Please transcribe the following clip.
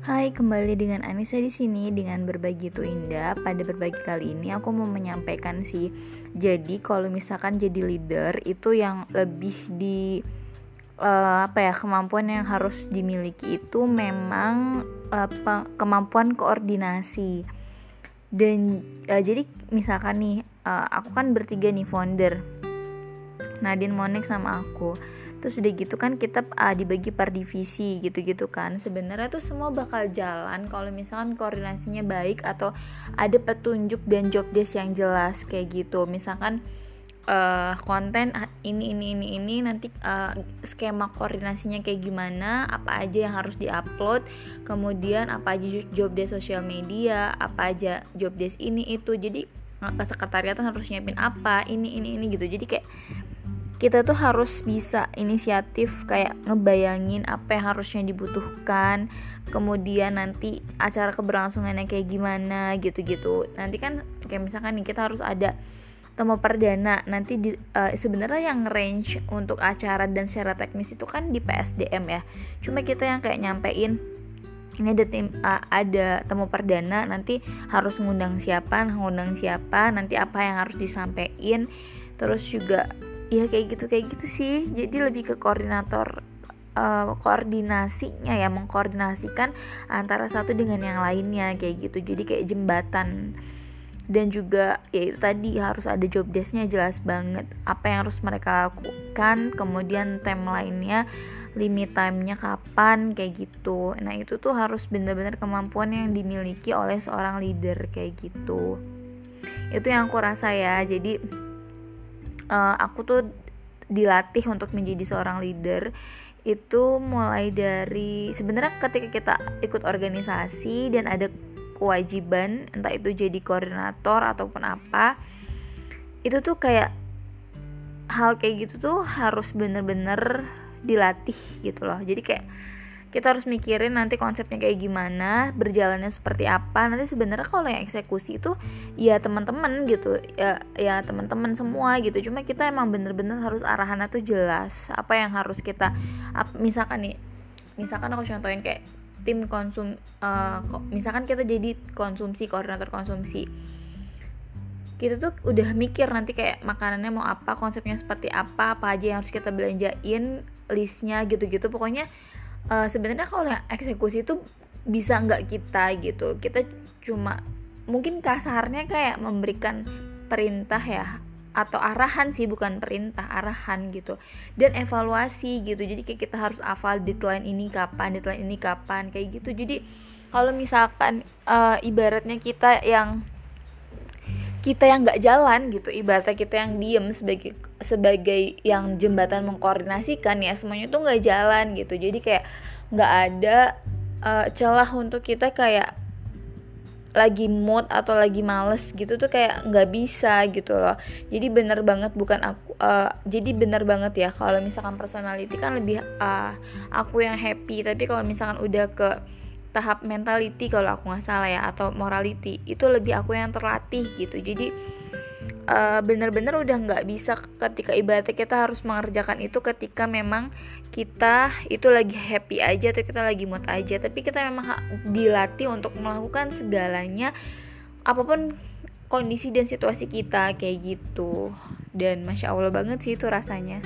Hai, kembali dengan Anissa di sini dengan berbagi itu indah. Pada berbagi kali ini aku mau menyampaikan sih. Jadi kalau misalkan jadi leader itu yang lebih di uh, apa ya kemampuan yang harus dimiliki itu memang uh, kemampuan koordinasi. Dan uh, jadi misalkan nih uh, aku kan bertiga nih founder. Nadine Monik sama aku terus udah gitu kan kita uh, dibagi per divisi gitu-gitu kan. Sebenarnya tuh semua bakal jalan kalau misalkan koordinasinya baik atau ada petunjuk dan job desk yang jelas kayak gitu. Misalkan uh, konten ini ini ini ini nanti uh, skema koordinasinya kayak gimana apa aja yang harus diupload kemudian apa aja job desk sosial media apa aja job desk ini itu. Jadi ke sekretariatan harus nyiapin apa ini ini ini gitu. Jadi kayak kita tuh harus bisa inisiatif kayak ngebayangin apa yang harusnya dibutuhkan kemudian nanti acara keberlangsungannya kayak gimana gitu-gitu. Nanti kan kayak misalkan nih kita harus ada temu perdana. Nanti di, uh, sebenarnya yang range untuk acara dan secara teknis itu kan di PSDM ya. Cuma kita yang kayak nyampein ini ada tim uh, ada temu perdana nanti harus ngundang siapa ngundang siapa nanti apa yang harus disampaikan. Terus juga ya kayak gitu kayak gitu sih. Jadi lebih ke koordinator uh, koordinasinya ya mengkoordinasikan antara satu dengan yang lainnya kayak gitu. Jadi kayak jembatan. Dan juga ya itu tadi harus ada job desknya jelas banget. Apa yang harus mereka lakukan kemudian timelinenya limit timenya kapan kayak gitu. Nah itu tuh harus bener-bener kemampuan yang dimiliki oleh seorang leader kayak gitu. Itu yang aku rasa ya. Jadi uh, aku tuh dilatih untuk menjadi seorang leader itu mulai dari sebenarnya ketika kita ikut organisasi dan ada kewajiban entah itu jadi koordinator ataupun apa itu tuh kayak hal kayak gitu tuh harus bener-bener dilatih gitu loh. Jadi kayak kita harus mikirin nanti konsepnya kayak gimana berjalannya seperti apa. Nanti sebenarnya kalau yang eksekusi itu ya teman-teman gitu ya ya teman-teman semua gitu. Cuma kita emang bener-bener harus arahannya tuh jelas. Apa yang harus kita misalkan nih misalkan aku contohin kayak tim konsum uh, misalkan kita jadi konsumsi koordinator konsumsi. Kita tuh udah mikir nanti kayak makanannya mau apa konsepnya seperti apa apa aja yang harus kita belanjain listnya gitu-gitu. Pokoknya uh, sebenarnya kalau yang eksekusi itu bisa nggak kita gitu. Kita cuma mungkin kasarnya kayak memberikan perintah ya atau arahan sih bukan perintah arahan gitu. Dan evaluasi gitu. Jadi kayak kita harus hafal deadline ini kapan deadline ini kapan kayak gitu. Jadi kalau misalkan uh, ibaratnya kita yang kita yang nggak jalan gitu ibaratnya kita yang diem sebagai sebagai yang jembatan mengkoordinasikan ya semuanya tuh nggak jalan gitu. Jadi kayak nggak ada uh, celah untuk kita kayak lagi mood atau lagi males gitu tuh kayak nggak bisa gitu loh. Jadi bener banget bukan aku uh, jadi bener banget ya kalau misalkan personality kan lebih uh, aku yang happy. Tapi kalau misalkan udah ke tahap mentality kalau aku nggak salah ya atau morality. Itu lebih aku yang terlatih gitu. Jadi uh, bener-bener udah nggak bisa ketika ibaratnya kita harus mengerjakan itu ketika memang kita itu lagi happy aja atau kita lagi mood aja. Tapi kita memang dilatih untuk melakukan segalanya apa pun kondisi dan situasi kita kayak gitu. Dan masya allah banget sih itu rasanya